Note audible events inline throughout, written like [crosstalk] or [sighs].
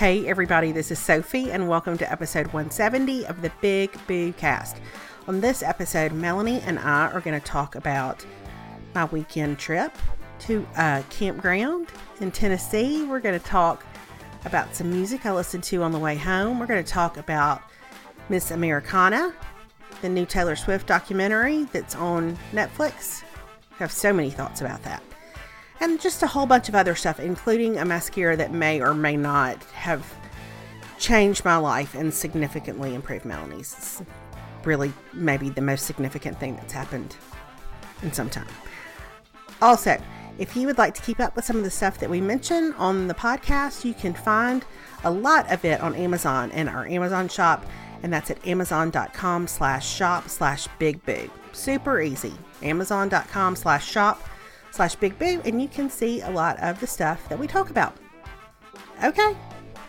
Hey, everybody, this is Sophie, and welcome to episode 170 of the Big Boo Cast. On this episode, Melanie and I are going to talk about my weekend trip to a campground in Tennessee. We're going to talk about some music I listened to on the way home. We're going to talk about Miss Americana, the new Taylor Swift documentary that's on Netflix. I have so many thoughts about that and just a whole bunch of other stuff, including a mascara that may or may not have changed my life and significantly improved Melanie's. It's really, maybe the most significant thing that's happened in some time. Also, if you would like to keep up with some of the stuff that we mention on the podcast, you can find a lot of it on Amazon and our Amazon shop, and that's at amazon.com slash shop slash big boo. Super easy. Amazon.com slash shop slash Big Boo, and you can see a lot of the stuff that we talk about. Okay,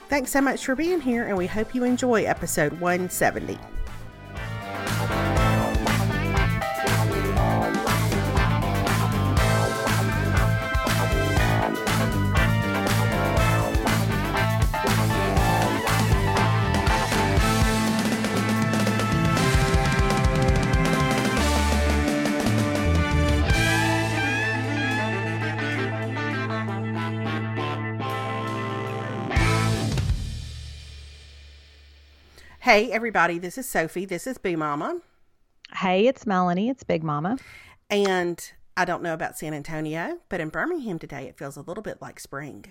thanks so much for being here, and we hope you enjoy episode 170. Hey, everybody, this is Sophie. This is Boo Mama. Hey, it's Melanie. It's Big Mama. And I don't know about San Antonio, but in Birmingham today, it feels a little bit like spring.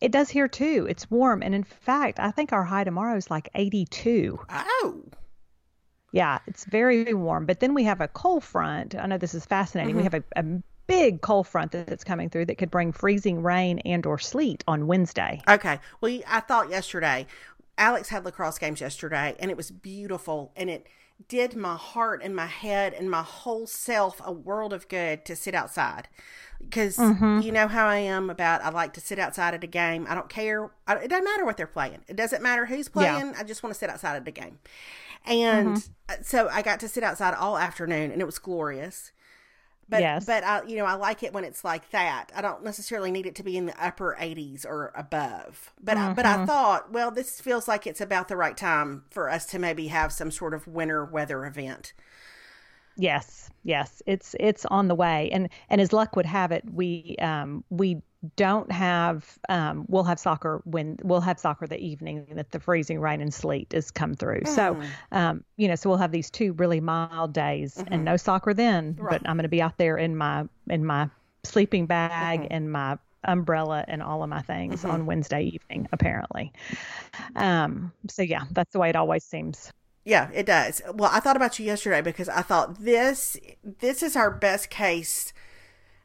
It does here too. It's warm. And in fact, I think our high tomorrow is like 82. Oh. Yeah, it's very warm. But then we have a cold front. I know this is fascinating. Mm-hmm. We have a, a big cold front that's coming through that could bring freezing rain and or sleet on Wednesday. Okay. Well, I thought yesterday Alex had lacrosse games yesterday and it was beautiful and it did my heart and my head and my whole self a world of good to sit outside because mm-hmm. you know how I am about I like to sit outside at a game. I don't care. I, it doesn't matter what they're playing. It doesn't matter who's playing. Yeah. I just want to sit outside at a game. And mm-hmm. so I got to sit outside all afternoon and it was glorious. But yes. but I you know I like it when it's like that. I don't necessarily need it to be in the upper 80s or above. But mm-hmm. I, but I mm-hmm. thought, well, this feels like it's about the right time for us to maybe have some sort of winter weather event. Yes, yes, it's it's on the way, and and as luck would have it, we um we don't have um, we'll have soccer when we'll have soccer the evening that the freezing rain and sleet has come through. Mm. So um, you know, so we'll have these two really mild days mm-hmm. and no soccer then. Right. But I'm going to be out there in my in my sleeping bag mm-hmm. and my umbrella and all of my things mm-hmm. on Wednesday evening, apparently. Um, so yeah, that's the way it always seems. Yeah, it does. Well, I thought about you yesterday because I thought this this is our best case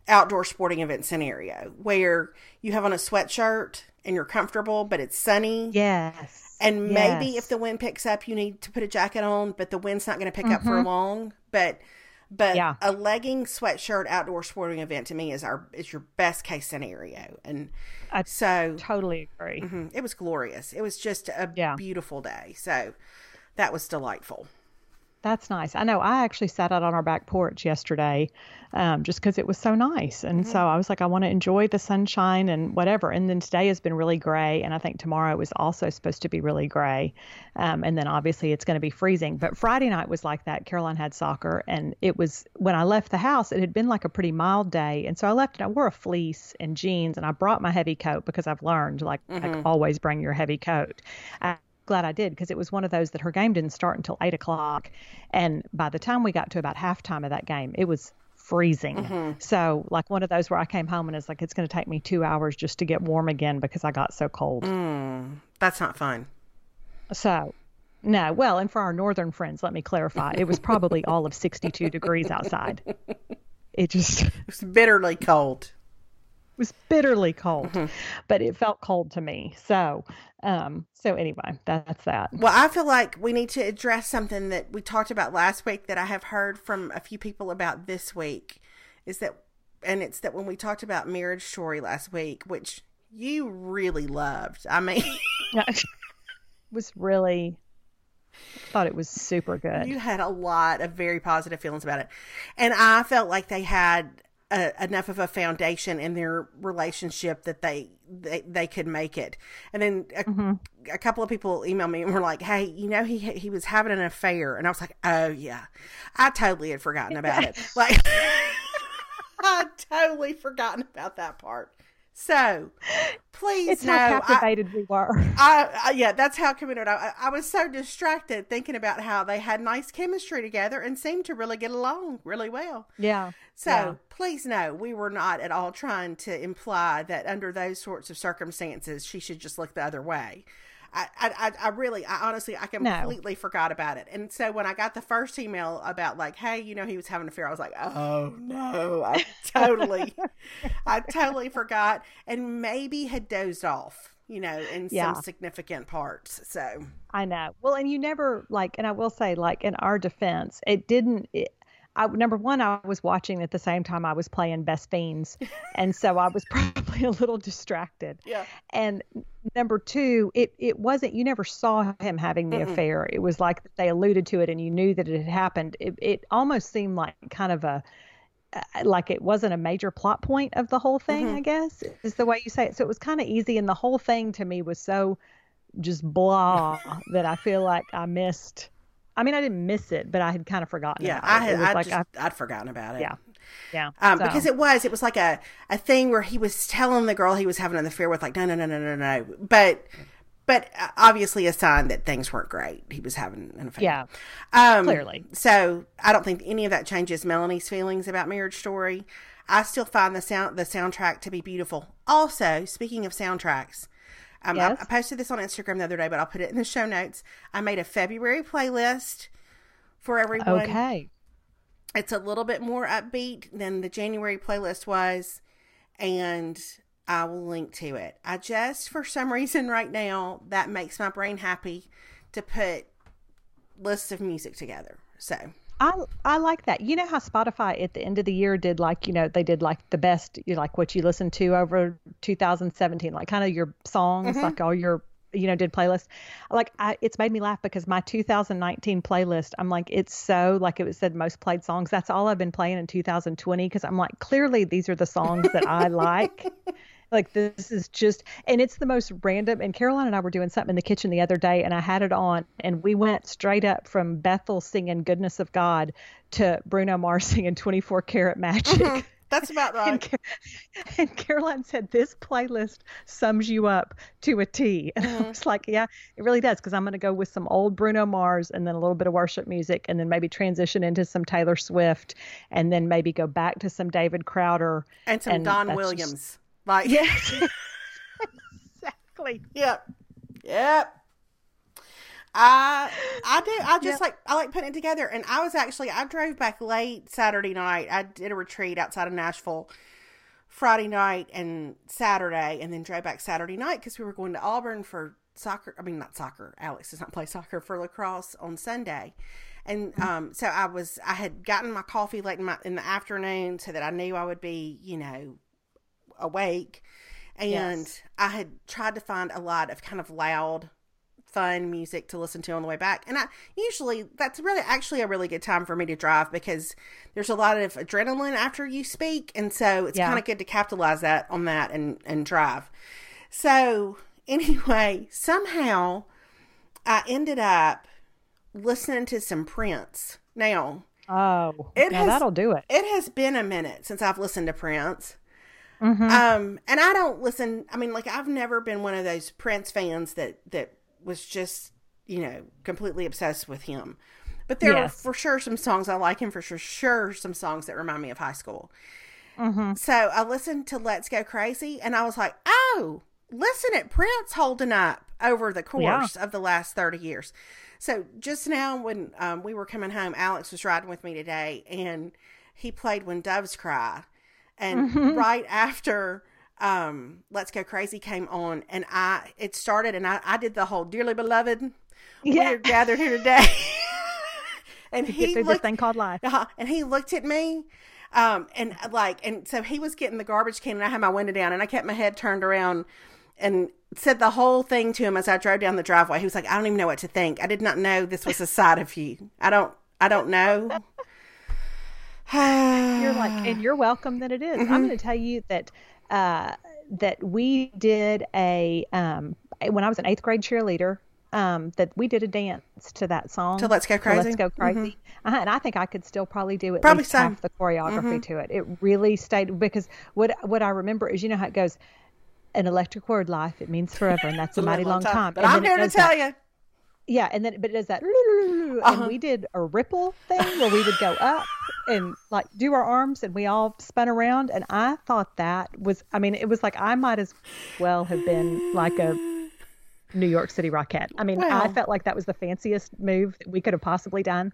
outdoor sporting event scenario where you have on a sweatshirt and you're comfortable, but it's sunny. Yes. And maybe if the wind picks up, you need to put a jacket on, but the wind's not going to pick mm-hmm. up for mm-hmm. long. But but yeah. a legging sweatshirt outdoor sporting event to me is our is your best case scenario. And I so totally agree. Mm-hmm, it was glorious. It was just a yeah. beautiful day. So that was delightful. That's nice. I know I actually sat out on our back porch yesterday um, just because it was so nice. And mm-hmm. so I was like, I want to enjoy the sunshine and whatever. And then today has been really gray. And I think tomorrow is also supposed to be really gray. Um, and then obviously it's going to be freezing. But Friday night was like that. Caroline had soccer. And it was when I left the house, it had been like a pretty mild day. And so I left and I wore a fleece and jeans and I brought my heavy coat because I've learned like, mm-hmm. like always bring your heavy coat. I, glad I did because it was one of those that her game didn't start until eight o'clock. And by the time we got to about halftime of that game, it was freezing. Mm-hmm. So, like one of those where I came home and it's like, it's going to take me two hours just to get warm again because I got so cold. Mm, that's not fun. So, no. Well, and for our northern friends, let me clarify, it was probably all of 62 degrees outside. [laughs] It just. It was bitterly cold was bitterly cold, mm-hmm. but it felt cold to me. So, um, so anyway, that's that. Well, I feel like we need to address something that we talked about last week that I have heard from a few people about this week is that and it's that when we talked about Marriage Story last week, which you really loved. I mean, [laughs] [laughs] was really thought it was super good. You had a lot of very positive feelings about it. And I felt like they had a, enough of a foundation in their relationship that they they, they could make it. And then a, mm-hmm. a couple of people emailed me and were like, "Hey, you know he he was having an affair." And I was like, "Oh yeah." I totally had forgotten about it. [laughs] Like [laughs] I'd totally forgotten about that part. So, please it's no, how captivated I, we were. I, I, yeah, that's how committed I, I was. So distracted thinking about how they had nice chemistry together and seemed to really get along really well. Yeah. So yeah. please no, we were not at all trying to imply that under those sorts of circumstances she should just look the other way. I, I, I really, I honestly, I completely no. forgot about it. And so when I got the first email about like, hey, you know, he was having an affair, I was like, oh no, I [laughs] totally, I totally forgot, and maybe had dozed off, you know, in yeah. some significant parts. So I know. Well, and you never like, and I will say, like in our defense, it didn't. It, I, number one, I was watching at the same time I was playing Best Fiends, and so I was [laughs] probably a little distracted. Yeah. And number two, it it wasn't. You never saw him having the Mm-mm. affair. It was like they alluded to it, and you knew that it had happened. It it almost seemed like kind of a uh, like it wasn't a major plot point of the whole thing. Mm-hmm. I guess is the way you say it. So it was kind of easy, and the whole thing to me was so just blah that I feel like I missed I mean, I didn't miss it, but I had kind of forgotten. Yeah, I had. I'd, like just, I, would forgotten about it. Yeah, yeah. Um, so. Because it was, it was like a a thing where he was telling the girl he was having an affair with, like, no, no, no, no, no, no. But, but uh, obviously a sign that things weren't great. He was having an affair. Yeah. Um, clearly. So I don't think any of that changes Melanie's feelings about Marriage Story. I still find the sound the soundtrack to be beautiful. Also, speaking of soundtracks, um, yes. I, I, posted this on Instagram the other day, but I'll put it in the show notes. I made a February playlist for everyone. Okay. It's a little bit more upbeat than the January playlist was, and I will link to it. I just, for some reason, right now, that makes my brain happy to put lists of music together. So I I like that. You know how Spotify at the end of the year did like you know they did like the best you like what you listened to over 2017 like kind of your songs mm-hmm. like all your you know did playlists like I, it's made me laugh because my 2019 playlist i'm like it's so like it was said most played songs that's all i've been playing in 2020 because i'm like clearly these are the songs that i like [laughs] like this is just and it's the most random and caroline and i were doing something in the kitchen the other day and i had it on and we went straight up from bethel singing goodness of god to bruno mars [laughs] singing 24 karat magic mm-hmm. That's about [laughs] right. And, and, Caroline said, This playlist sums you up to a T. [laughs] And mm-hmm. I was like, Yeah, it really does. Because I'm going to go with some old Bruno Mars and then a little bit of worship music and then maybe transition into some Taylor Swift and then maybe go back to some David Crowder and some and Don Williams. Just, like yes, [laughs] exactly. Yep. Yep. I I do I just yep. like I like putting it together and I was actually I drove back late Saturday night. I did a retreat outside of Nashville Friday night and Saturday and then drove back Saturday night because we were going to Auburn for soccer I mean not soccer. Alex does not play soccer for lacrosse on Sunday. And mm. um so I was I had gotten my coffee late in my in the afternoon so that I knew I would be, you know, awake. And yes. I had tried to find a lot of kind of loud, fun music to listen to on the way back. And I usually that's really actually a really good time for me to drive because there's a lot of adrenaline after you speak. And so it's yeah. kind of good to capitalize that on that and, and drive. So anyway, somehow I ended up listening to some Prince. Now, oh, it has, that'll do it. It has been a minute since I've listened to Prince. Mm-hmm. Um, and I don't listen. I mean, like I've never been one of those Prince fans that that was just you know completely obsessed with him. But there yes. are for sure some songs I like him for sure. Sure, some songs that remind me of high school. Mm-hmm. So I listened to Let's Go Crazy, and I was like, oh, listen at Prince holding up over the course yeah. of the last thirty years. So just now, when um, we were coming home, Alex was riding with me today, and he played "When Doves Cry." And mm-hmm. right after um let's go crazy came on and i it started and i i did the whole dearly beloved yeah. we're gathered here today [laughs] and he looked, this thing called life uh, and he looked at me Um, and like, and so he was getting the garbage can, and I had my window down, and I kept my head turned around, and said the whole thing to him as I drove down the driveway. He was like, "I don't even know what to think. I did not know this was a side of you. I don't, I don't know." You're like, [sighs] and you're welcome that it is. Mm-hmm. I'm going to tell you that uh, that we did a um, when I was an eighth grade cheerleader. Um, that we did a dance to that song. To Let's Go Crazy? Let's go crazy. Uh-huh, and I think I could still probably do at Probably least so. half the choreography to it. It really stayed because what what I remember is you know how it goes. An electric word life, it means forever, and that's a mighty long time. But And I'm here to tell that- you. Yeah, and then but it does that, Uh-huh. and we did a ripple thing where we would go [laughs] up and like do our arms, and we all spun around, and I thought that was, I mean, it was like I might as well have been like a New York City Rockette. I mean, I felt like that was the fanciest move that we could have possibly done.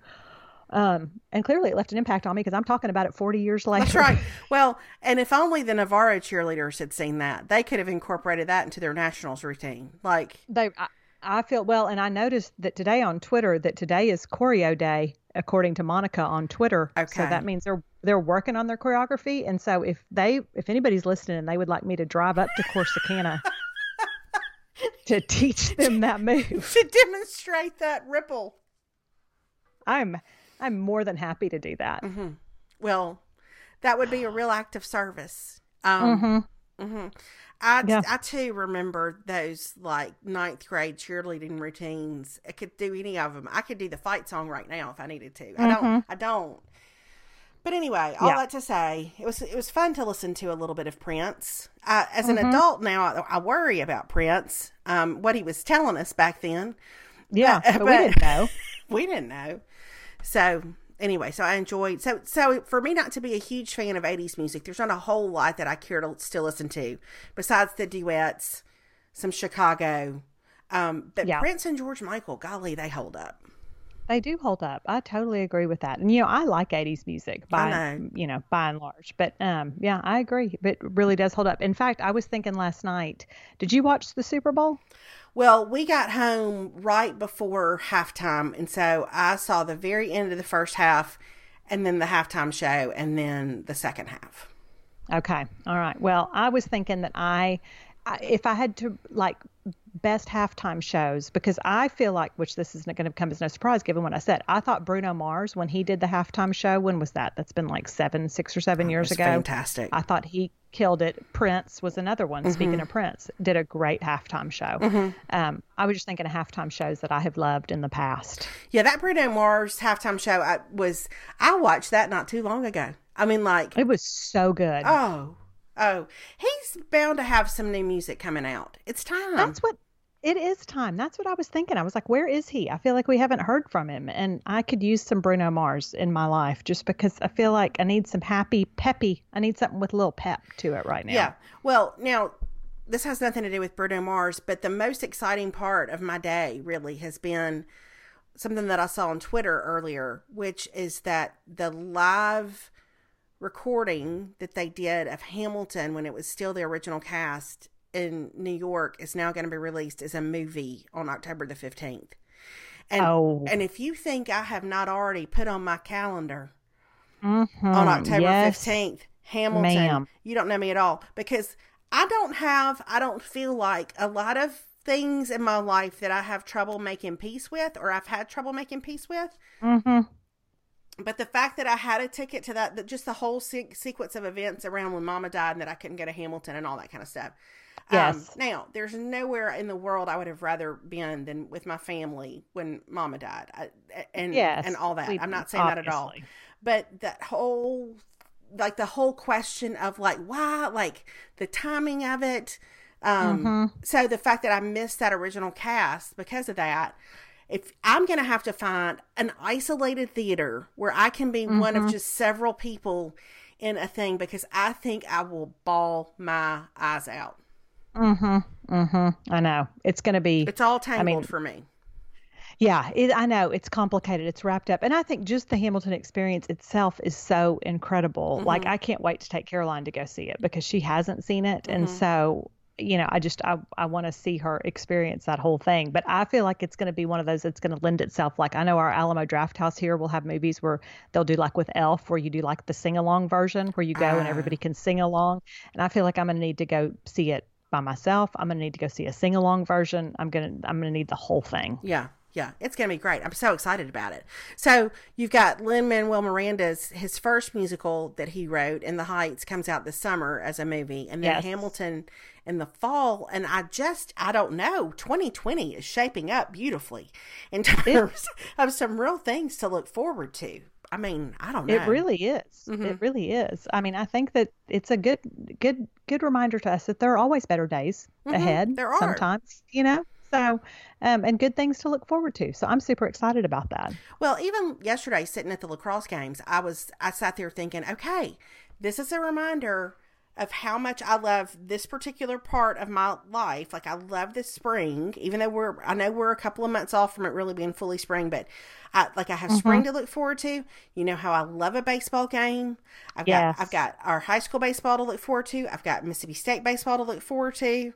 Um, and clearly it left an impact on me because I'm talking about it 40 years later. That's right. [laughs] Well, and if only the Navarro cheerleaders had seen that, they could have incorporated that into their nationals routine. Like, they I, I feel well and i noticed that today on twitter that today is choreo day according to monica on twitter Okay. so that means they're they're working on their choreography and so if they if anybody's listening and they would like me to drive up to corsicana [laughs] to teach them that move to demonstrate that ripple. i'm i'm more than happy to do that Well, that would be a real act of service. Um, mhm. I, Mm-hmm. Yeah. I too remember those like ninth grade cheerleading routines. I could do any of them. I could do the fight song right now if I needed to. I don't. I don't. But anyway, all Mm-hmm. Yeah. that to say, it was it was fun to listen to a little bit of Prince. As Mm-hmm. an adult now, I, I worry about Prince. Um, what he was telling us back then, yeah Uh, but, we didn't know [laughs] we didn't know. So anyway, so I enjoyed. So so for me not to be a huge fan of '80s music, there's not a whole lot that I care to still listen to, besides the duets, some Chicago. Um, but Yeah. Prince and George Michael, golly, they hold up. They do hold up. I totally agree with that. And you know, I like 80s music by know. you know, by and large. But um yeah, I agree. It really does hold up. In fact, I was thinking last night, did you watch the Super Bowl? Well, we got home right before halftime, and so I saw the very end of the first half, and then the halftime show, and then the second half. Okay. All right. Well, I was thinking that I, if I had to like best halftime shows because I feel like which this isn't going to come as no surprise given what I said. I thought Bruno Mars when he did the halftime show, when was that? That's been like 7 6 or 7 years ago. fantastic. I thought he killed it. Prince was another one. Speaking of Prince, did a great halftime show. Um, I was just thinking of halftime shows that I have loved in the past. Yeah, that Bruno Mars halftime show I was I watched that not too long ago. I mean like It was so good. oh oh he's bound to have some new music coming out. It's time. That's what it is time. That's what I was thinking. I was like, where is he? I feel like we haven't heard from him. And I could use some Bruno Mars in my life just because I feel like I need some happy, peppy. I need something with a little pep to it right now. Yeah. Well, now this has nothing to do with Bruno Mars, but the most exciting part of my day really has been something that I saw on Twitter earlier, which is that the live recording that they did of Hamilton when it was still the original cast in New York is now going to be released as a movie on October the 15th. And Oh. and if you think I have not already put on my calendar Mhm. on October Yes. 15th. Hamilton, ma'am. you don't know me at all because I don't have, I don't feel like a lot of things in my life that I have trouble making peace with or I've had trouble making peace with. Mhm. But the fact that I had a ticket to that, that just the whole se- sequence of events around when mama died and that I couldn't go to Hamilton and all that kind of stuff. Um, Yes. now, there's nowhere in the world I would have rather been than with my family when mama died I, and, Yes. and all that. I'm not saying that at all but that whole like the whole question of like why like the timing of it um Mm-hmm. so the fact that i missed that original cast because of that if i'm gonna have to find an isolated theater where i can be one Mm-hmm. of just several people in a thing because i think i will bawl my eyes out Mhm. Mhm. I know. It's going to be it's all tangled mean, for me Yeah, it, I know it's complicated. It's wrapped up, and I think just the Hamilton experience itself is so incredible. Mm-hmm. Like I can't wait to take Caroline to go see it because she hasn't seen it, and Mm-hmm. so you know, I just I I want to see her experience that whole thing. But I feel like it's going to be one of those that's going to lend itself. Like I know our Alamo Draft House here will have movies where they'll do like with Elf, where you do like the sing along version, where you go and ah. everybody can sing along. And I feel like I'm going to need to go see it by myself. I'm going to need to go see a sing along version. I'm going to I'm going to need the whole thing. Yeah. Yeah, it's going to be great. I'm so excited about it. So you've got Lin Manuel Miranda's his first musical that he wrote, "In the Heights," comes out this summer as a movie, and then yes. Hamilton in the fall. And I just I don't know. 2020 is shaping up beautifully in terms of some real things to look forward to. I mean, I don't know. It really is. Mm-hmm. It really is. I mean, I think that it's a good, good, good reminder to us that there are always better days mm-hmm. ahead. There are sometimes, you know. So, um, and good things to look forward to. So I'm super excited about that. Well, even yesterday, sitting at the lacrosse games, I was I sat there thinking, okay, this is a reminder of how much I love this particular part of my life. Like I love this spring, even though we're I know we're a couple of months off from it really being fully spring, but I like I have mm-hmm. spring to look forward to. You know how I love a baseball game. I've yes. got I've got our high school baseball to look forward to. I've got Mississippi State baseball to look forward to.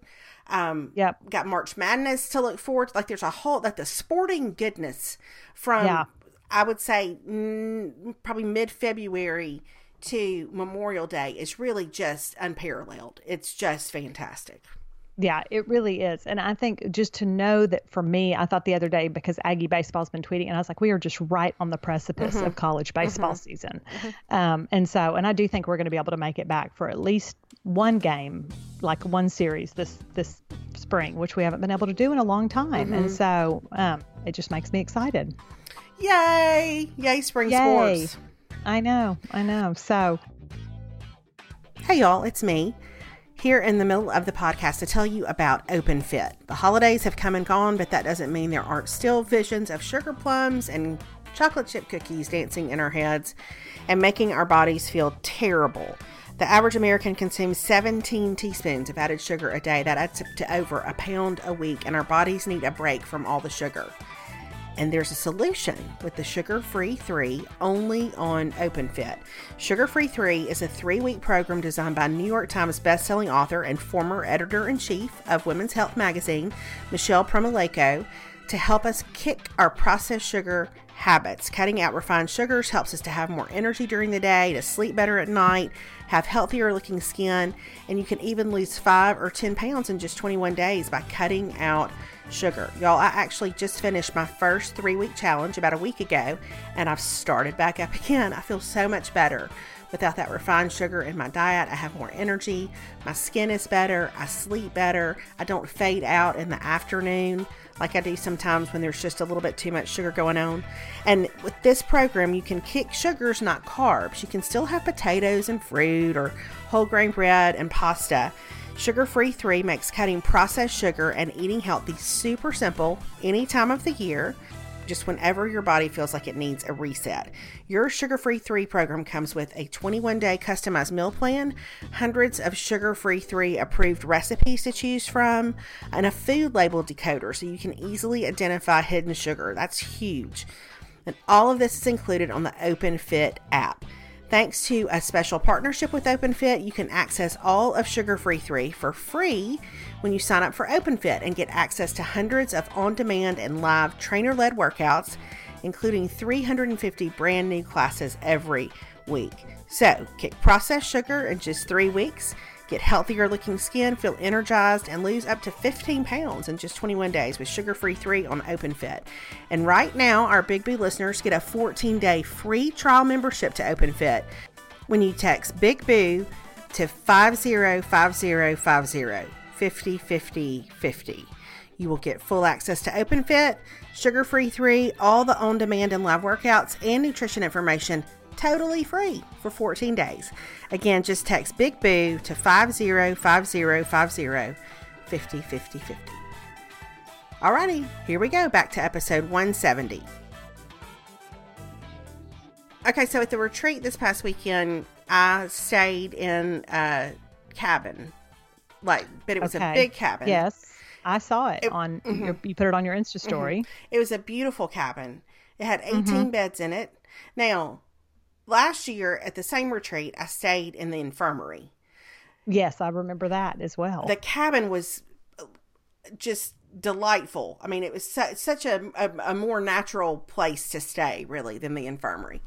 Um, yep. Got March Madness to look forward to. Like there's a whole like the sporting goodness from yeah. I would say mm, probably mid February to Memorial Day is really just unparalleled. It's just fantastic. Yeah, it really is. And I think just to know that for me, I thought the other day because Aggie baseball's been tweeting, and I was like, we are just right on the precipice mm-hmm. of college baseball mm-hmm. season. Mm-hmm. Um, and so, and I do think we're going to be able to make it back for at least one game, like one series this this spring, which we haven't been able to do in a long time. And mm-hmm. so, um, it just makes me excited. Yay! Yay, spring Yay. sports. I know, I know. So, hey, y'all, it's me here in the middle of the podcast to tell you about Open Fit. The holidays have come and gone, but that doesn't mean there aren't still visions of sugar plums and chocolate chip cookies dancing in our heads and making our bodies feel terrible. The average American consumes 17 teaspoons of added sugar a day. That adds up to over a pound a week, and our bodies need a break from all the sugar. And there's a solution with the Sugar Free 3 only on OpenFit. Sugar Free 3 is a three week program designed by New York Times bestselling author and former editor in chief of Women's Health magazine, Michelle Promaulayko, to help us kick our processed sugar habits. Cutting out refined sugars helps us to have more energy during the day, to sleep better at night, have healthier looking skin, and you can even lose 5 or 10 pounds in just 21 days by cutting out sugar. Y'all, I actually just finished my first three week challenge about a week ago, and I've started back up [laughs] again. I feel so much better. Without that refined sugar in my diet, I have more energy. My skin is better. I sleep better. I don't fade out in the afternoon like I do sometimes when there's just a little bit too much sugar going on. And with this program, you can kick sugars, not carbs. You can still have potatoes and fruit or whole grain bread and pasta. Sugar Free 3 makes cutting processed sugar and eating healthy super simple any time of the year, just whenever your body feels like it needs a reset. Your Sugar Free 3 program comes with a 21 day customized meal plan, hundreds of Sugar Free 3 approved recipes to choose from, and a food label decoder so you can easily identify hidden sugar. That's huge. And all of this is included on the Open Fit app. Thanks to a special partnership with OpenFit, you can access all of Sugar Free 3 for free when you sign up for OpenFit and get access to hundreds of on demand and live trainer led workouts, including 350 brand new classes every week. So, kick processed sugar in just three weeks Get healthier looking skin, feel energized, and lose up to 15 pounds in just 21 days with Sugar Free 3 on OpenFit. And right now, our Big Boo listeners get a 14 day free trial membership to OpenFit when you text Big Boo to 505050 50 50 50. You will get full access to OpenFit, Sugar Free 3, all the on demand and live workouts, and nutrition information totally free for 14 days. Again, just text Big Boo to 505050 50 50 50. Alrighty, here we go back to episode 170. Okay, so at the retreat this past weekend, I stayed in a cabin. Like, but it was okay. a big cabin. Yes. I saw it, it on mm-hmm. your, you put it on your Insta story. Mm-hmm. It was a beautiful cabin. It had 18 mm-hmm. beds in it. Now, Last year at the same retreat, I stayed in the infirmary. Yes, I remember that as well. The cabin was just delightful. I mean, it was su- such a, a, a more natural place to stay, really, than the infirmary.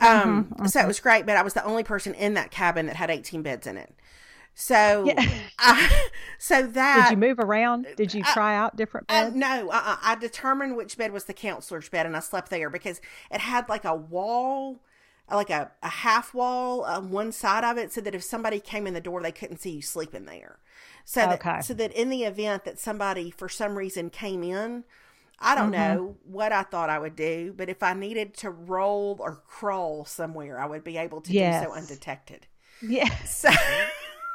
Um, mm-hmm, So it was great, but I was the only person in that cabin that had 18 beds in it. So, yeah. [laughs] I, so that did you move around? Did you try I, out different beds? Uh, no, uh-uh. I determined which bed was the counselor's bed, and I slept there because it had like a wall, like a, a half wall on one side of it, so that if somebody came in the door, they couldn't see you sleeping there. So that, so that in the event that somebody for some reason came in, I don't mm-hmm. know what I thought I would do, but if I needed to roll or crawl somewhere, I would be able to yes. do so undetected. Yes. So,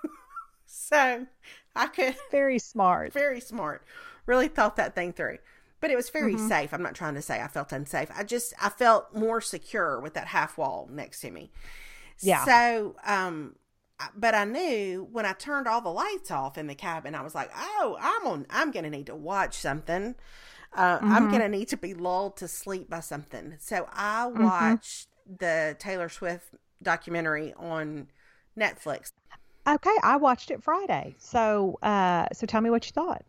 [laughs] so I could. Very smart. Very smart. Really thought that thing through. But it was very mm-hmm. safe. I'm not trying to say I felt unsafe. I just I felt more secure with that half wall next to me. Yeah. So um but I knew when I turned all the lights off in the cabin, I was like, "Oh, I'm on. I'm gonna need to watch something. Uh, mm-hmm. I'm gonna need to be lulled to sleep by something." So I mm-hmm. watched mm-hmm. the Taylor Swift documentary on Netflix. Okay, I watched it Friday. So, uh, so tell me what you thought.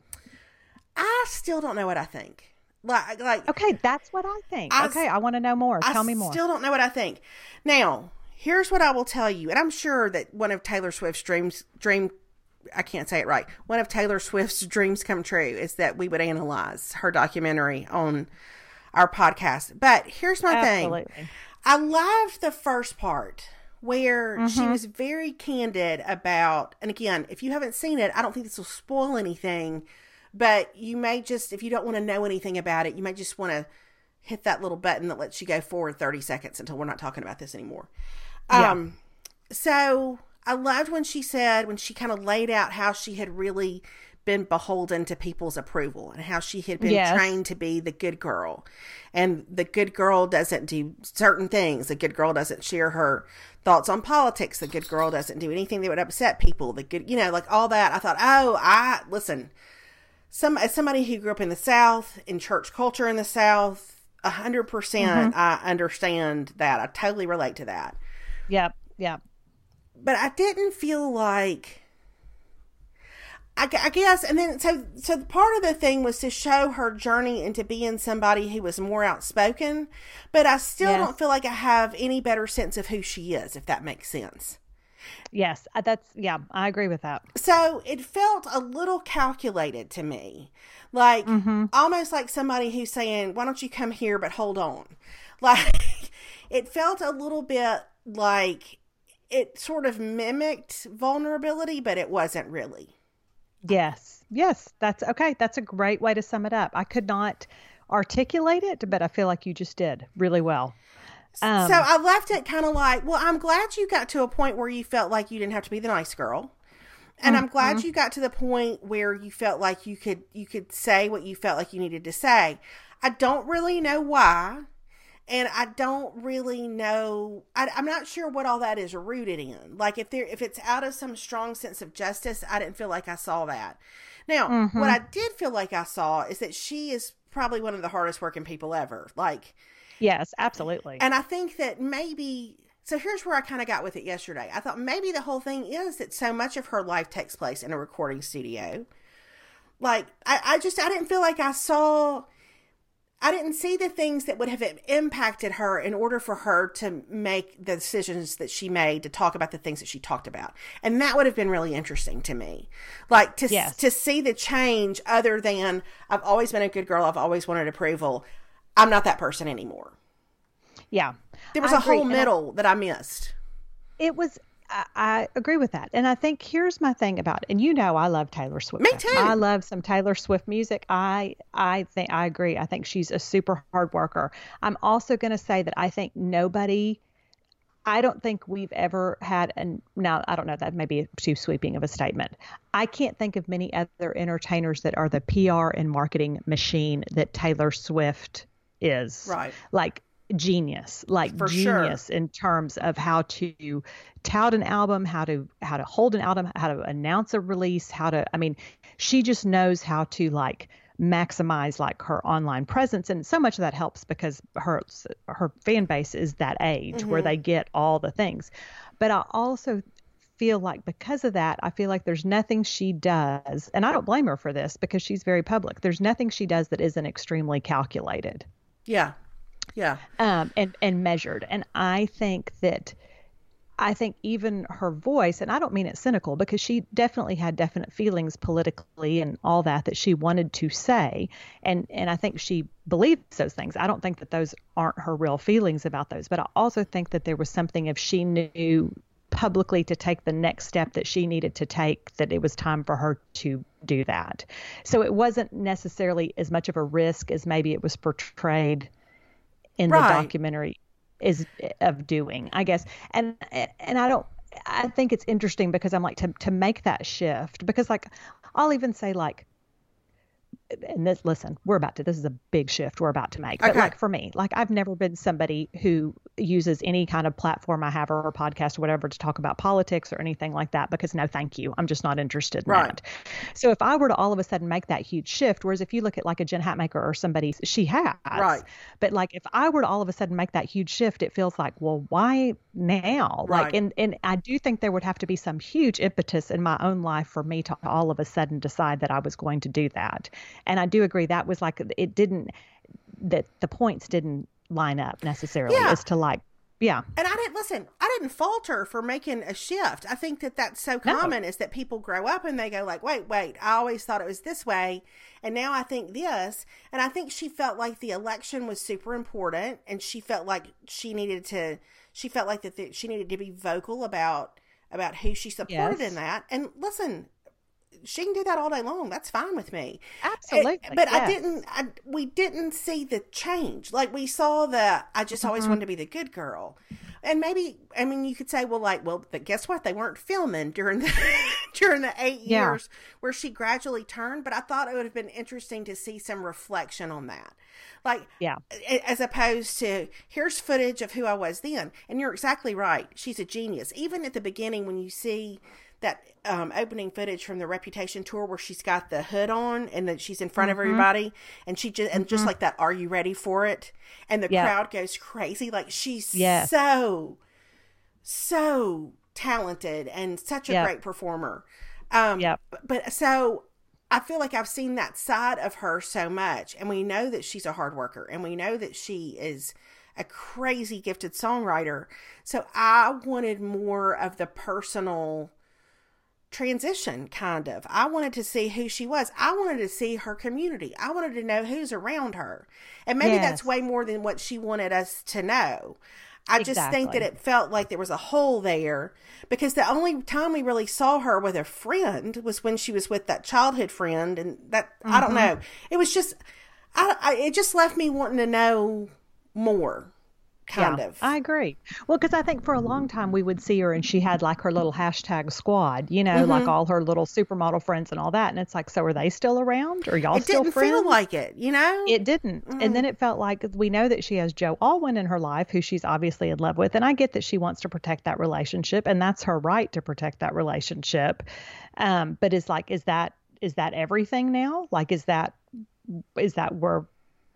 I still don't know what I think. Like, like okay, that's what I think. I, okay, I want to know more. Tell me more. Still don't know what I think. Now, here's what I will tell you, and I'm sure that one of Taylor Swift's dreams dream I can't say it right. One of Taylor Swift's dreams come true is that we would analyze her documentary on our podcast. But here's my Absolutely. thing. I loved the first part where mm-hmm. she was very candid about and again, if you haven't seen it, I don't think this will spoil anything, but you may just if you don't want to know anything about it, you may just want to hit that little button that lets you go forward 30 seconds until we're not talking about this anymore. Yeah. Um, so I loved when she said, when she kind of laid out how she had really been beholden to people's approval and how she had been yes. trained to be the good girl. And the good girl doesn't do certain things. The good girl doesn't share her thoughts on politics. The good girl doesn't do anything that would upset people. The good, you know, like all that. I thought, oh, I listen. Some as somebody who grew up in the South, in church culture in the South, a hundred percent, mm-hmm. I understand that. I totally relate to that. Yep. Yep. But I didn't feel like. I, I guess, and then so so part of the thing was to show her journey into being somebody who was more outspoken, but I still yes. don't feel like I have any better sense of who she is, if that makes sense. Yes, uh, that's yeah, I agree with that. So it felt a little calculated to me, like mm-hmm. almost like somebody who's saying, "Why don't you come here?" But hold on, [laughs] like it felt a little bit like it sort of mimicked vulnerability, but it wasn't really. Yes. Yes. That's okay. That's a great way to sum it up. I could not articulate it, but I feel like you just did really well. Um, so I left it kind of like, well, I'm glad you got to a point where you felt like you didn't have to be the nice girl. And mm-hmm. I'm glad you got to the point where you felt like you could you could say what you felt like you needed to say. I don't really know why and I don't really know. I, am not sure what all that is rooted in. Like if there, if it's out of some strong sense of justice, I didn't feel like I saw that. Now, mm-hmm. what I did feel like I saw is that she is probably one of the hardest working people ever. Like, yes, absolutely. And I think that maybe. So here's where I kind of got with it yesterday. I thought maybe the whole thing is that so much of her life takes place in a recording studio. Like I, I just I didn't feel like I saw I didn't see the things that would have impacted her in order for her to make the decisions that she made to talk about the things that she talked about. And that would have been really interesting to me. Like to yes. to see the change other than I've always been a good girl, I've always wanted approval. I'm not that person anymore. Yeah. There was I a agree. whole middle I, that I missed. It was I, I, agree with that. And I think here's my thing about it. And you know I love Taylor Swift. Me too. I love some Taylor Swift music. I I think I agree. I think she's a super hard worker. I'm also going to say that I think nobody I don't think we've ever had and now I don't know that may be too sweeping of a statement. I can't think of many other entertainers that are the PR and marketing machine that Taylor Swift is. Right. Like genius like For genius sure. in terms of how to tout an album how to how to hold an album how to announce a release how to i mean she just knows how to like maximize like her online presence and so much of that helps because her her fan base is that age mm-hmm. where they get all the things but i also feel like because of that, I feel like there's nothing she does, and I don't blame her for this because she's very public. There's nothing she does that isn't extremely calculated. Yeah. Yeah. Um, and and measured. And I think that I think even her voice, and I don't mean it cynical, because she definitely had definite feelings politically and all that that she wanted to say, and and I think she believes those things. I don't think that those aren't her real feelings about those, but I also think that there was something if she knew publicly to take the next step that she needed to take that it was time for her to do that. So it wasn't necessarily as much of a risk as maybe it was portrayed in right. the documentary is of doing, I guess. And and I don't I think it's interesting because I'm like to to make that shift because like I'll even say like and this listen we're about to this is a big shift we're about to make okay. but like for me like i've never been somebody who uses any kind of platform i have or, podcast or whatever to talk about politics or anything like that because no thank you i'm just not interested in right. that so if i were to all of a sudden make that huge shift whereas if you look at like a jen hatmaker or somebody she has right but like if i were to all of a sudden make that huge shift it feels like well why now right. like and and i do think there would have to be some huge impetus in my own life for me to all of a sudden decide that i was going to do that and I do agree that was like it didn't that the points didn't line up necessarily yeah. as to like yeah. And I didn't listen. I didn't falter for making a shift. I think that that's so common no. is that people grow up and they go like, "Wait, wait, I always thought it was this way, and now I think this." And I think she felt like the election was super important and she felt like she needed to she felt like that the, she needed to be vocal about about who she supported yes. in that. And listen, she can do that all day long. That's fine with me. Absolutely. It, but yes. I didn't. I, we didn't see the change. Like we saw the. I just mm-hmm. always wanted to be the good girl. And maybe I mean you could say, well, like, well, but guess what? They weren't filming during the [laughs] during the eight yeah. years where she gradually turned. But I thought it would have been interesting to see some reflection on that, like, yeah, as opposed to here's footage of who I was then. And you're exactly right. She's a genius. Even at the beginning, when you see that um, opening footage from the Reputation tour where she's got the hood on and that she's in front mm-hmm. of everybody, and she just and mm-hmm. just like that, "Are you ready for it?" And the yep. crowd goes crazy. Like she's yes. so so talented and such a yep. great performer. Um, yeah. But so I feel like I've seen that side of her so much, and we know that she's a hard worker, and we know that she is a crazy gifted songwriter. So I wanted more of the personal transition, kind of. I wanted to see who she was. I wanted to see her community. I wanted to know who's around her. And maybe yes. that's way more than what she wanted us to know. I exactly. just think that it felt like there was a hole there because the only time we really saw her with a friend was when she was with that childhood friend, and that mm-hmm. I don't mm-hmm. know. It was just, I, I, it just left me wanting to know more kind yeah, of. I agree. Well, because I think for a long time we would see her and she had like her little hashtag squad, you know, mm-hmm. like all her little supermodel friends and all that. And it's like, so are they still around? Or y'all it still didn't feel like it, you know? It didn't. Mm-hmm. And then it felt like we know that she has Joe Alwyn in her life, who she's obviously in love with. And I get that she wants to protect that relationship, and that's her right to protect that relationship. Um, but it's like, is that is that everything now? Like, is that is that where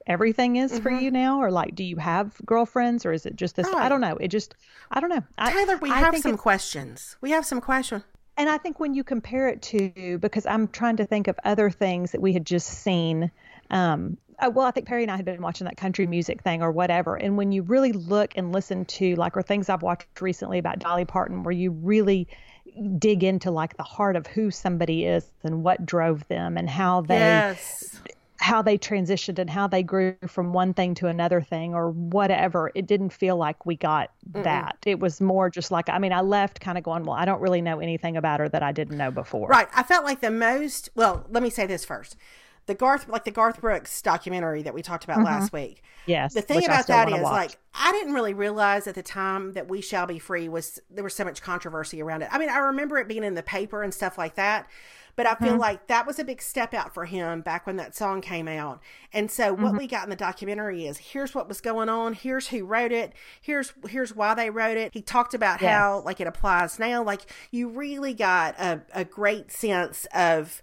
everything is mm-hmm. for you now? Or like do you have girlfriends? Or is it just this? Right. i don't know. It just i don't know. I, tyler we I have some questions. We have some questions and i think when you compare it to because i'm trying to think of other things that we had just seen um, uh, well, I think Perry and I had been watching that country music thing or whatever. And when you really look and listen to like, or things I've watched recently about Dolly Parton, where you really dig into like the heart of who somebody is and what drove them and how they yes how they transitioned and how they grew from one thing to another thing or whatever. It didn't feel like we got Mm-mm. that. It was more just like, I mean, I left kind of going, well, I don't really know anything about her that I didn't know before. Right. I felt like the most, well, let me say this first. The Garth, like the Garth Brooks documentary that we talked about mm-hmm. last week. Yes. The thing about that is, watch. like, I didn't really realize at the time that We Shall Be Free was, there was so much controversy around it. I mean, I remember it being in the paper and stuff like that but I feel mm-hmm. like that was a big step out for him back when that song came out. And so what mm-hmm. we got in the documentary is here's what was going on, here's who wrote it, here's here's why they wrote it. He talked about yes. how like it applies now. Like you really got a, a great sense of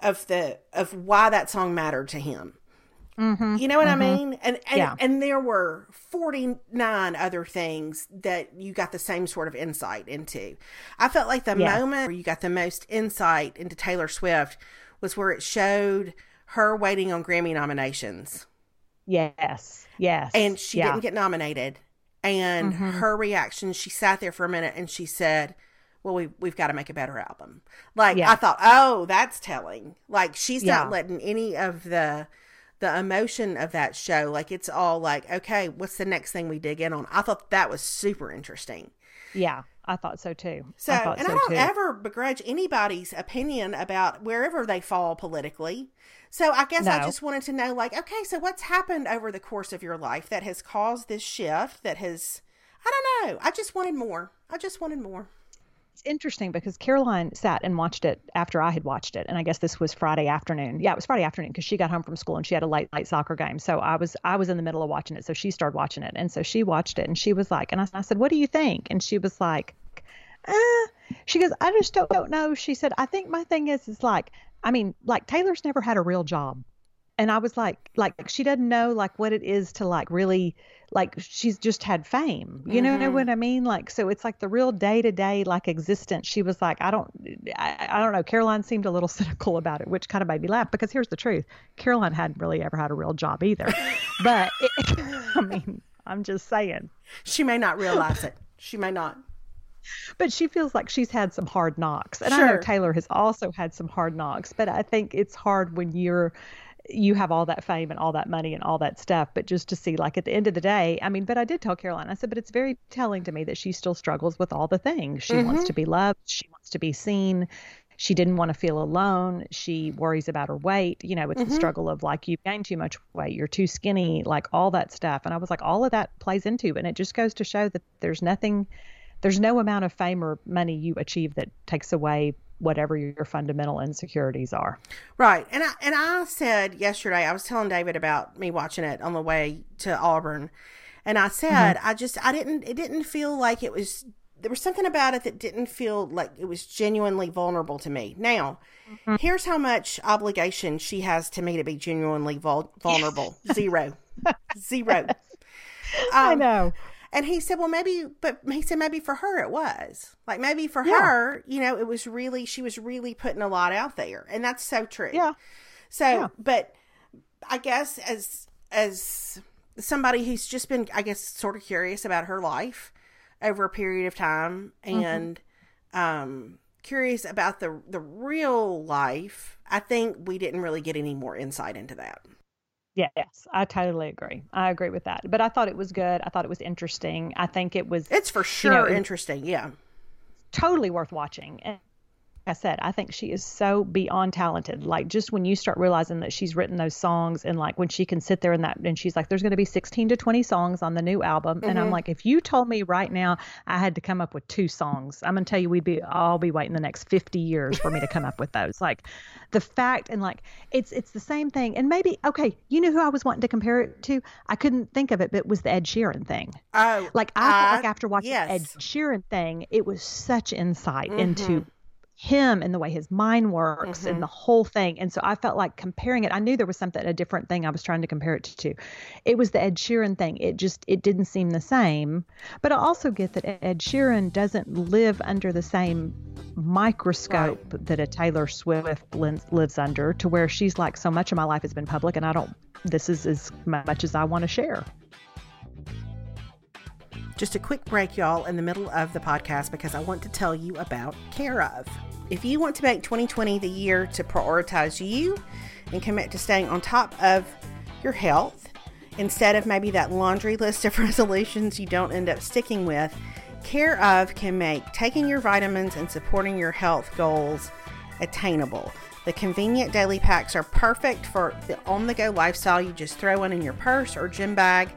of the of why that song mattered to him. Mm-hmm, you know what mm-hmm. I mean? And and, yeah. and there were 49 other things that you got the same sort of insight into. I felt like the yeah. moment where you got the most insight into Taylor Swift was where it showed her waiting on Grammy nominations. Yes. Yes. And she yeah. didn't get nominated. And mm-hmm. her reaction, she sat there for a minute and she said, well, we, we've got to make a better album. Like, yeah. I thought, oh, that's telling. Like, she's yeah. not letting any of the the emotion of that show. Like, it's all like, okay, what's the next thing we dig in on? I thought that was super interesting. Yeah, I thought so too. So, I and so I don't too. ever begrudge anybody's opinion about wherever they fall politically. So I guess no. I just wanted to know, like, okay, so what's happened over the course of your life that has caused this shift? That has, I don't know. I just wanted more. I just wanted more. It's interesting because Caroline sat and watched it after I had watched it, and I guess this was Friday afternoon. Yeah, it was Friday afternoon because she got home from school and she had a late night soccer game. So I was I was in the middle of watching it, so she started watching it, and so she watched it, and she was like, and I, I said, "What do you think?" And she was like, uh, she goes, I just don't, don't know. She said, I think my thing is, is like I mean, like Taylor's never had a real job. And I was like, like she doesn't know like what it is to like really like she's just had fame. You mm-hmm. know what I mean? Like so it's like the real day to day like existence. She was like, I don't I, I don't know. Caroline seemed a little [laughs] cynical about it, which kind of made me laugh because here's the truth. Caroline hadn't really ever had a real job either. [laughs] but it, [laughs] I mean, I'm just saying. She may not realize it. She may not but she feels like she's had some hard knocks. And sure. I know Taylor has also had some hard knocks, but I think it's hard when you're you have all that fame and all that money and all that stuff but just to see like at the end of the day i mean but i did tell caroline i said but it's very telling to me that she still struggles with all the things. She mm-hmm. wants to be loved. She wants to be seen. She didn't want to feel alone. She worries about her weight. You know it's mm-hmm. the struggle of like you've gained too much weight. You're too skinny like all that stuff. And i was like all of that plays into and it just goes to show that there's nothing there's no amount of fame or money you achieve that takes away whatever your fundamental insecurities are. Right. And I and I said yesterday, I was telling David about me watching it on the way to Auburn. And I said, mm-hmm. I just I didn't it didn't feel like it was there was something about it that didn't feel like it was genuinely vulnerable to me. Now, mm-hmm. here's how much obligation she has to me to be genuinely vul- vulnerable. [laughs] Zero. Zero. Um, I know. And he said, well, maybe, but he said maybe for her it was. Like maybe for yeah. her, you know, it was really, she was really putting a lot out there. And that's so true. Yeah. So, yeah. but I guess as, as somebody who's just been, I guess, sort of curious about her life over a period of time mm-hmm. and, mm-hmm. um, curious about the the real life, I think we didn't really get any more insight into that. Yes, I totally agree. I agree with that. But I thought it was good. I thought it was interesting. I think it was. It's for sure you know, interesting. Yeah. Totally worth watching. And I said, I think she is so beyond talented. Like just when you start realizing that she's written those songs and like when she can sit there and that and she's like, there's going to be 16 to 20 songs on the new album. Mm-hmm. And I'm mm-hmm. like, if you told me right now I had to come up with two songs, I'm going to tell you we'd be, I'll be waiting the next 50 years for me to come up with those. Like the fact and like, it's, it's the same thing. And maybe, okay, you know who I was wanting to compare it to? I couldn't think of it, but it was the Ed Sheeran thing. Oh, like I uh, felt like after watching yes. Ed Sheeran thing, it was such insight mm-hmm. into him and the way his mind works mm-hmm. and the whole thing. And so I felt like comparing it, I knew there was something, a different thing I was trying to compare it to. It was the Ed Sheeran thing. It just, it didn't seem the same. But I also get that Ed Sheeran doesn't live under the same microscope right. that a Taylor Swift lives under to where she's like, so much of my life has been public and I don't, this is as much as I want to share. Just a quick break, y'all, in the middle of the podcast because I want to tell you about Care of. If you want to make 2020 the year to prioritize you and commit to staying on top of your health, instead of maybe that laundry list of [laughs] resolutions you don't end up sticking with, Care of can make taking your vitamins and supporting your health goals attainable. The convenient daily packs are perfect for the on the go lifestyle. You just throw one in your purse or gym bag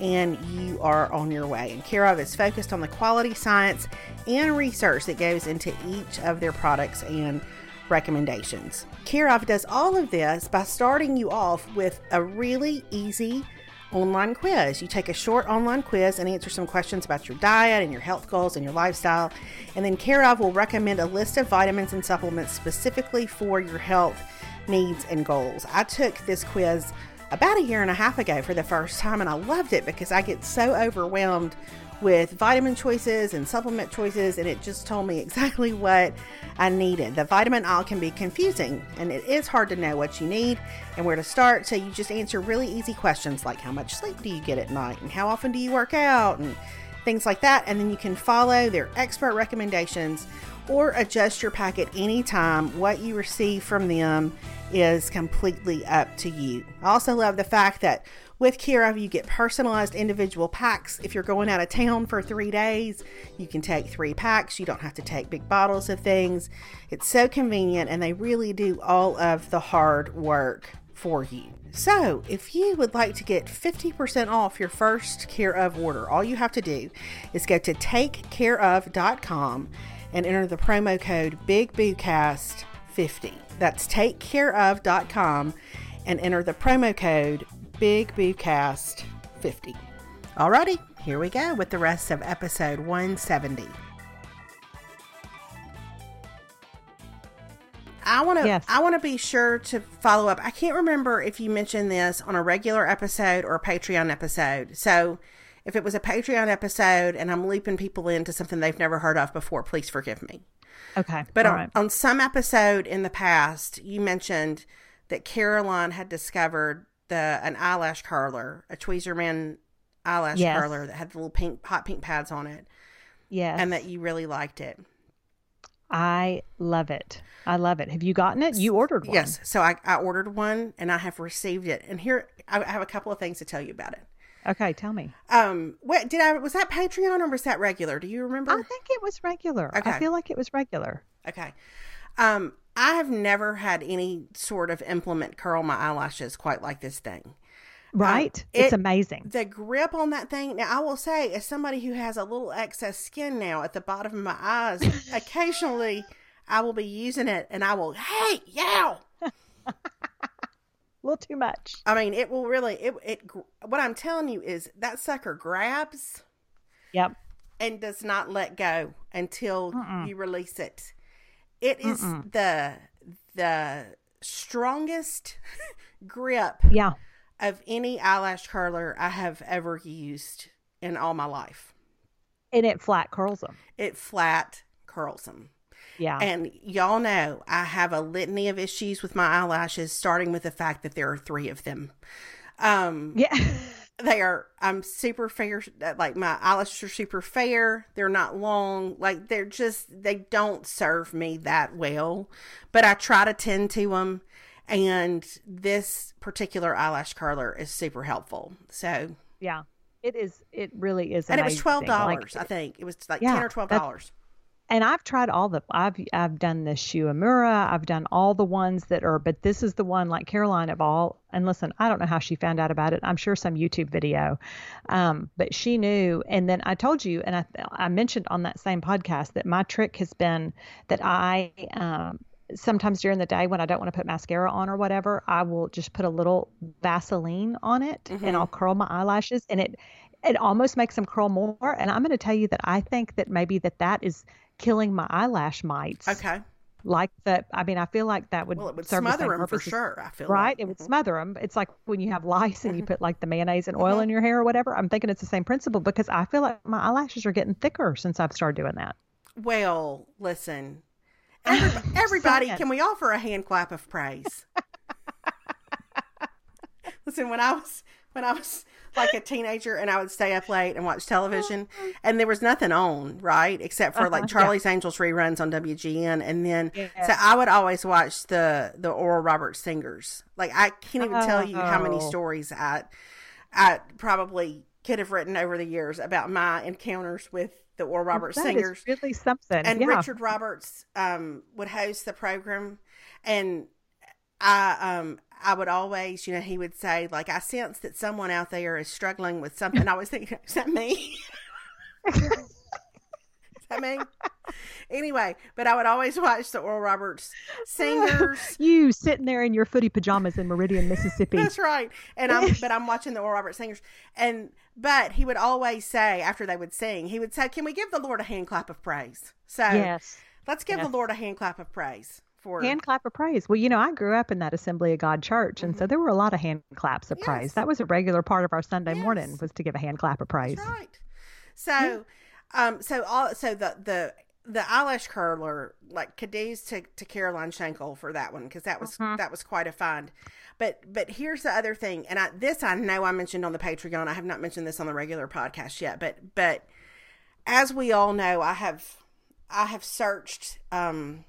and you are on your way. And Care of is focused on the quality science and research that goes into each of their products and recommendations. Care of does all of this by starting you off with a really easy online quiz. You take a short online quiz and answer some questions about your diet and your health goals and your lifestyle. And then Care of will recommend a list of vitamins and supplements specifically for your health needs and goals. I took this quiz about a year and a half ago for the first time, and I loved it because I get so overwhelmed with vitamin choices and supplement choices, and it just told me exactly what I needed. The vitamin aisle can be confusing, and it is hard to know what you need and where to start. So you just answer really easy questions like how much sleep do you get at night, and how often do you work out, and things like that. And then you can follow their expert recommendations or adjust your packet anytime. What you receive from them is completely up to you. I also love the fact that with Care/of, you get personalized individual packs. If you're going out of town for three days, you can take three packs. You don't have to take big bottles of things. It's so convenient, and they really do all of the hard work for you. So, if you would like to get 50% off your first Care/of order, all you have to do is go to takecareof.com and enter the promo code BigBooCast50. That's takecareof.com and enter the promo code Big Boo Cast 50. Alrighty, here we go with the rest of episode 170. I want to Yes. I want to be sure to follow up. I can't remember if you mentioned this on a regular episode or a Patreon episode. So, if it was a Patreon episode and I'm looping people into something they've never heard of before, please forgive me. Okay. But on, right. on some episode in the past, you mentioned that Caroline had discovered the an eyelash curler, a Tweezerman eyelash Yes. curler that had the little pink hot pink pads on it, Yes. and that you really liked it. I love it. I love it. Have you gotten it? You ordered one. Yes, so I, I ordered one and I have received it. And here I I have a couple of things to tell you about it. Okay, tell me. Um, what did I was that Patreon or was that regular? Do you remember? I think it was regular. Okay. I feel like it was regular. Okay. Um, I have never had any sort of implement curl my eyelashes quite like this thing. Right? it- it's amazing. The grip on that thing. Now, I will say, as somebody who has a little excess skin now at the bottom of my eyes, [laughs] occasionally I will be using it and I will, hey, yow. [laughs] A little too much. I mean, it will really, it, it, what I'm telling you is that sucker grabs Yep. and does not let go until you release it. It is the, the strongest [laughs] grip Yeah. of any eyelash curler I have ever used in all my life. And it flat curls them. It flat curls them. Yeah. And y'all know I have a litany of issues with my eyelashes, starting with the fact that there are three of them. Um, yeah. [laughs] they are, I'm super fair, like my eyelashes are super fair. They're not long. Like they're just, they don't serve me that well, but I try to tend to them. And this particular eyelash curler is super helpful. So, yeah. It is. It really is. and it was twelve dollars. Like, I think it was like Yeah, ten or twelve dollars. And I've tried all the I've I've done the Shu Uemura, I've done all the ones that are but this is the one like Caroline of all and listen, I don't know how she found out about it. I'm sure some YouTube video. Um, but she knew and then I told you and I I mentioned on that same podcast that my trick has been that I um sometimes during the day when I don't want to put mascara on or whatever, I will just put a little Vaseline on it and I'll curl my eyelashes and it it almost makes them curl more and I'm going to tell you that I think that maybe that that is killing my eyelash mites. Okay. Like that I mean I feel like that would Well, it would the smother same them for purpose sure. I feel Right, like. it would Mhm. smother them. It's like when you have lice and you Mm-hmm. put like the mayonnaise and oil in your hair or whatever. I'm thinking it's the same principle because I feel like my eyelashes are getting thicker since I've started doing that. Well, listen, [laughs] everybody can we offer a hand clap of praise? [laughs] listen, when I was when I was like a teenager and I would stay up late and watch television, and there was nothing on, right, except for like Uh-huh, yeah. Charlie's Angels reruns on WGN, and then Yeah. so I would always watch the the Oral Roberts singers. Like I can't even tell you how many Oh. stories I I probably could have written over the years about my encounters with the Oral Roberts That singers really something. and yeah. Richard Roberts um, would host the program, and I um I would always, you know, he would say like, "I sense that someone out there is struggling with something." I was thinking, [laughs] "Is that me?" [laughs] is that me? Anyway, but I would always watch the Oral Roberts singers. [laughs] you sitting there in your footy pajamas in Meridian, Mississippi. That's right. And I'm but I'm watching the Oral Roberts singers and but he would always say after they would sing, he would say, Can we give the Lord a hand clap of praise? So yes. let's give Yes. the Lord a hand clap of praise for hand clap of praise. Well, you know, I grew up in that Assembly of God church, and mm-hmm. so there were a lot of hand claps of yes. praise. That was a regular part of our Sunday yes. morning was to give a hand clap of praise. That's right. So, yeah. um, so all so the the the eyelash curler, like kudos to, to Caroline Shankle for that one because that was uh-huh. that was quite a find. But but here's the other thing, and I, this I know I mentioned on the Patreon. I have not mentioned this on the regular podcast yet, but but as we all know, I have I have searched um,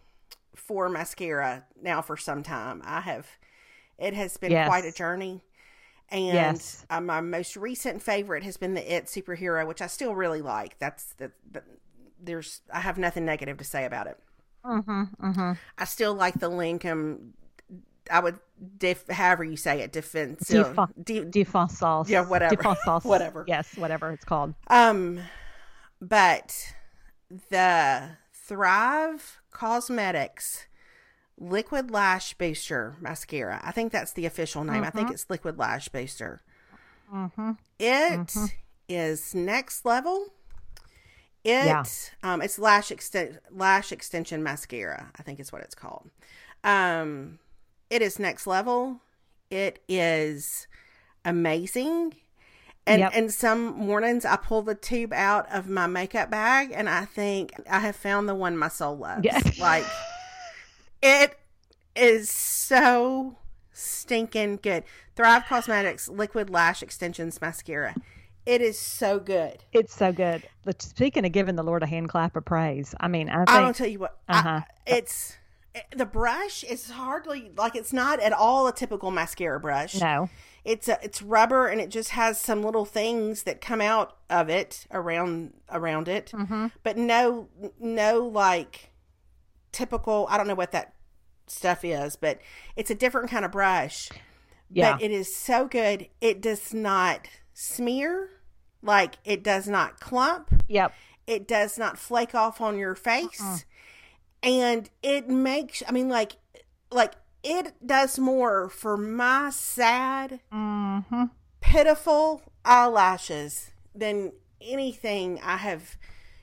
for mascara now for some time. I have it has been yes. quite a journey. And yes. uh, my most recent favorite has been the It superhero, which I still really like. That's the, the there's I have nothing negative to say about it. Mm-hmm, mm-hmm. I still like the Lancome. I would def, however you say it, defense, Defa- de- defense yeah, whatever, defense [laughs] whatever, yes, whatever it's called. Um, but the Thrive Causemetics Liquid Lash Booster mascara. I think that's the official name. Mm-hmm. I think mm-hmm. it's Liquid Lash Booster. Mm-hmm. It mm-hmm. is next level. It yeah. um it's lash extent lash extension mascara, I think is what it's called. Um it is next level. It is amazing. And yep. and some mornings I pull the tube out of my makeup bag and I think I have found the one my soul loves. Yes. [laughs] Like it is so stinking good. Thrive Causemetics Liquid Lash Extensions Mascara. It is so good. It's so good. But speaking of giving the Lord a hand clap of praise, I mean, I, think, I don't tell you what. Uh-huh. I, it's the brush is hardly like it's not at all a typical mascara brush. No, it's a, it's rubber and it just has some little things that come out of it around around it, mm-hmm. but no no like typical. I don't know what that stuff is, but it's a different kind of brush. Yeah, but it is so good. It does not smear like it does not clump. Yep. It does not flake off on your face. Uh-uh. And it makes I mean like like it does more for my sad, mm-hmm. pitiful eyelashes than anything I have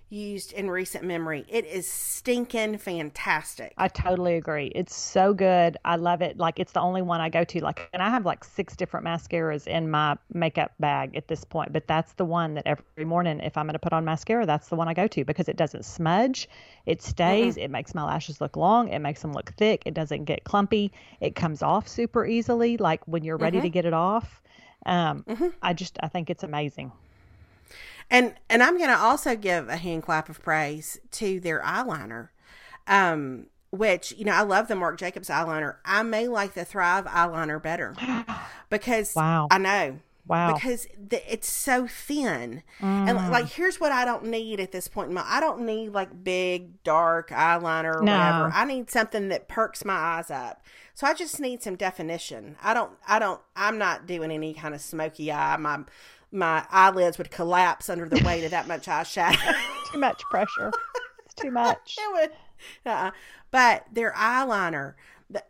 used in recent memory. It is stinking fantastic. I totally agree. It's so good. I love it. Like it's the only one I go to. Like, and I have like six different mascaras in my makeup bag at this point. But that's the one that every morning, if I'm going to put on mascara, that's the one I go to because it doesn't smudge. It stays. Mm-hmm. It makes my lashes look long. It makes them look thick. It doesn't get clumpy. It comes off super easily. Like when you're ready mm-hmm. to get it off. Um, mm-hmm. I just I think it's amazing. And and I'm going to also give a hand clap of praise to their eyeliner. Um which, you know, I love the Marc Jacobs eyeliner. I may like the Thrive eyeliner better [gasps] because wow. I know. Wow. Because the, it's so thin. Mm. And like, here's what I don't need at this point in my I don't need like big, dark eyeliner or no. whatever. I need something that perks my eyes up. So I just need some definition. I don't, I don't, I'm not doing any kind of smoky eye. My, my eyelids would collapse under the weight of that much eyeshadow. [laughs] too much pressure. It's too [laughs] much. it would. Uh-uh. But their eyeliner,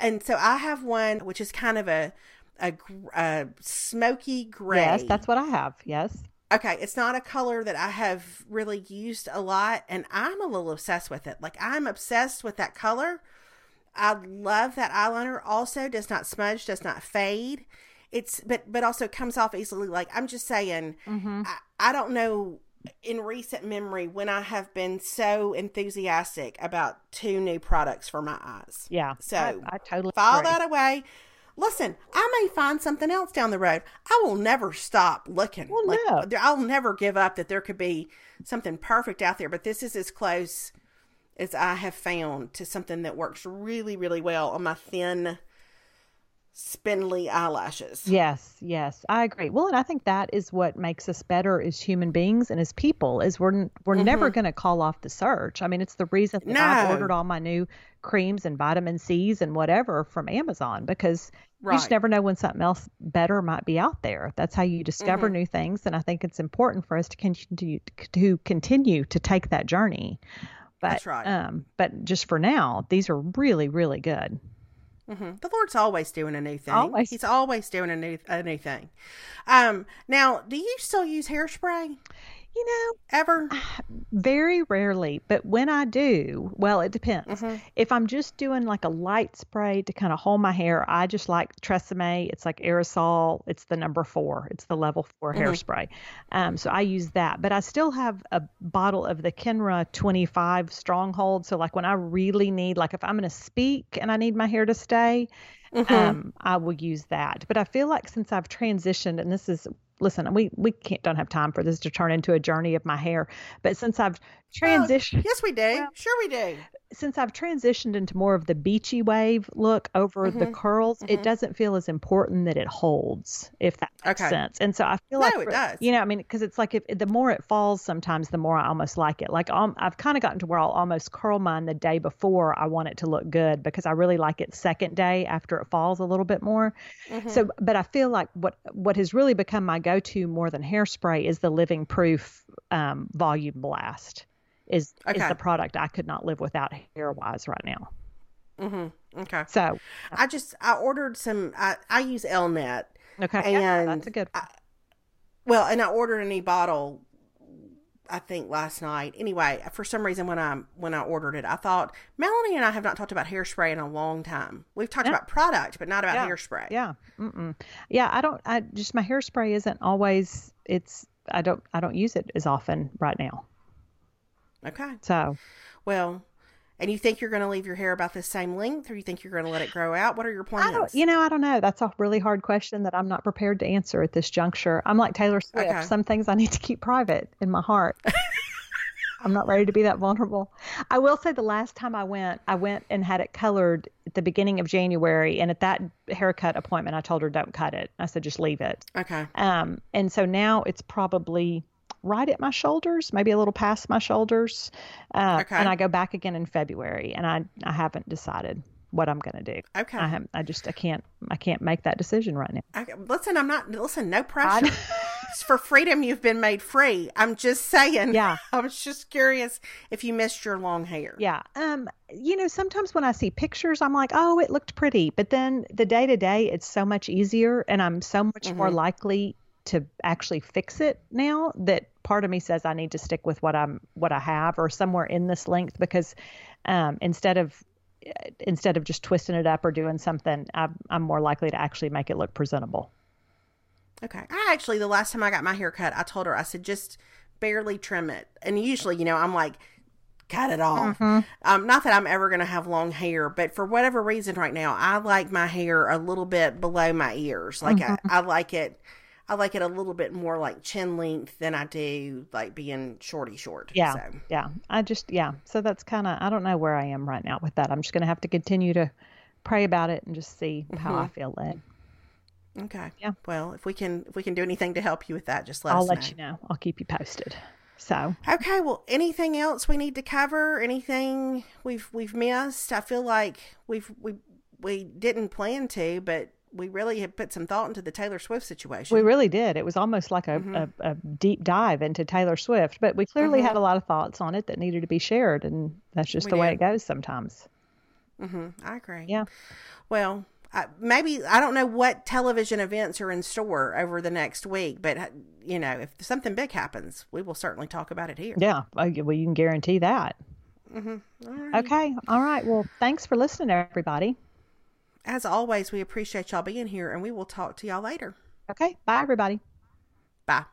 and so I have one which is kind of a a, a smoky gray. Yes, that's what I have. Yes. Okay, it's not a color that I have really used a lot, and I'm a little obsessed with it. Like I'm obsessed with that color. I love that eyeliner. Also, does not smudge, does not fade it's but but also comes off easily like i'm just saying mm-hmm. I, I don't know in recent memory when i have been so enthusiastic about two new products for my eyes yeah so i, I totally file agree. that away listen i may find something else down the road i will never stop looking well, like, no. i'll never give up that there could be something perfect out there but this is as close as i have found to something that works really really well on my thin spindly eyelashes. Yes, yes, I agree. Well, and I think that is what makes us better as human beings and as people is we're we're mm-hmm. never going to call off the search. I mean, it's the reason that no. I've ordered all my new creams and vitamin C's and whatever from Amazon because right. you just never know when something else better might be out there. That's how you discover mm-hmm. new things, and I think it's important for us to continue to continue to take that journey. But, That's right. Um, but just for now, these are really, really good. Mm-hmm. The Lord's always doing a new thing. Always. He's always doing a new a new thing. Um, now, do you still use hairspray? You know, ever? Very rarely, but when I do, well, it depends. Mhm. If I'm just doing like a light spray to kind of hold my hair, I just like Tresemme. It's like aerosol. It's the number four. It's the level 4 Mhm. hairspray. Um, so I use that, but I still have a bottle of the Kenra 25 Stronghold. So like when I really need, like if I'm going to speak and I need my hair to stay, Mhm. um, I will use that. But I feel like since I've transitioned, and this is listen, we we can't don't have time for this to turn into a journey of my hair. But since I've Well, transitioned, yes, we [laughs] do. Well- sure, we do. Since I've transitioned into more of the beachy wave look over the Mhm, curls, mhm. it doesn't feel as important that it holds, if that makes Okay. sense. And so I feel No, like, it does. you know, I mean, because it's like if the more it falls, sometimes the more I almost like it. Like um, I've kind of gotten to where I'll almost curl mine the day before I want it to look good because I really like it second day after it falls a little bit more. Mhm. So, but I feel like what what has really become my go-to more than hairspray is the Living Proof um, Volume Blast. Is is the product I could not live without hair wise right now. Mhm. Okay. So I just I ordered some. I I use Elnett. okay, yeah, And that's a good. I- Well, and I ordered a new bottle. I think last night. Anyway, for some reason when I when I ordered it, I thought Melanie and I have not talked about hairspray in a long time. We've talked Yeah. about product, but not about Yeah. hairspray. Yeah. Mm-mm. Yeah. I don't. I just my hairspray isn't always. It's. I don't. I don't use it as often right now. Okay. So Well, and you think you're going to leave your hair about the same length, or you think you're going to let it grow out? What are your plans? You know. I don't know. That's a really hard question that I'm not prepared to answer at this juncture. I'm like Taylor Swift. Okay. Some things I need to keep private in my heart. [laughs] I'm not ready to be that vulnerable. I will say the last time I went, I went and had it colored at the beginning of January, and at that haircut appointment, I told her don't cut it. I said just leave it. okay. Um, and so now it's probably right at my shoulders, maybe a little past my shoulders. Uh, Okay. And I go back again in February, and I I haven't decided what I'm going to do. Okay. I have, I just I can't I can't make that decision right now. Okay, listen, I'm not. Listen, no pressure. For freedom, you've been made free. I'm just saying. Yeah. [laughs] I was just curious if you missed your long hair. Yeah. Um, you know, sometimes when I see pictures, I'm like, oh, it looked pretty. But then the day to day, it's so much easier and I'm so much more Mhm. likely to actually fix it now that part of me says I need to stick with what I'm what I have or somewhere in this length because um, instead of instead of just twisting it up or doing something, I'm, I'm more likely to actually make it look presentable. Okay. I actually, the last time I got my hair cut, I told her, I said, just barely trim it. And usually, you know, I'm like, cut it off. Mm-hmm. Um, not that I'm ever going to have long hair, but for whatever reason right now, I like my hair a little bit below my ears. Like Mm-hmm. I, I like it. I like it a little bit more like chin length than I do like being shorty short. Yeah. So, Yeah. I just, yeah. So that's kind of, I don't know where I am right now with that. I'm just going to have to continue to pray about it and just see how I mm-hmm. feel led. okay. Yeah. Well, if we can, if we can do anything to help you with that, just let I'll us let know. you know. I'll keep you posted. So, Okay, well, anything else we need to cover? Anything we've we've missed? I feel like we've we we didn't plan to, but we really had put some thought into the Taylor Swift situation. we really did. It was almost like a, mm-hmm. a, a deep dive into Taylor Swift, but we clearly had mm-hmm. a lot of thoughts on it that needed to be shared. And that's just We the way it goes sometimes. hmm I agree. Yeah. Well, I, maybe I don't know what television events are in store over the next week, but you know, if something big happens, we will certainly talk about it here. Yeah. Well, you can guarantee that. Mm-hmm. All right. Okay. All right. Well, thanks for listening, everybody. As always, we appreciate y'all being here, and we will talk to y'all later. Okay. Bye, everybody. Bye.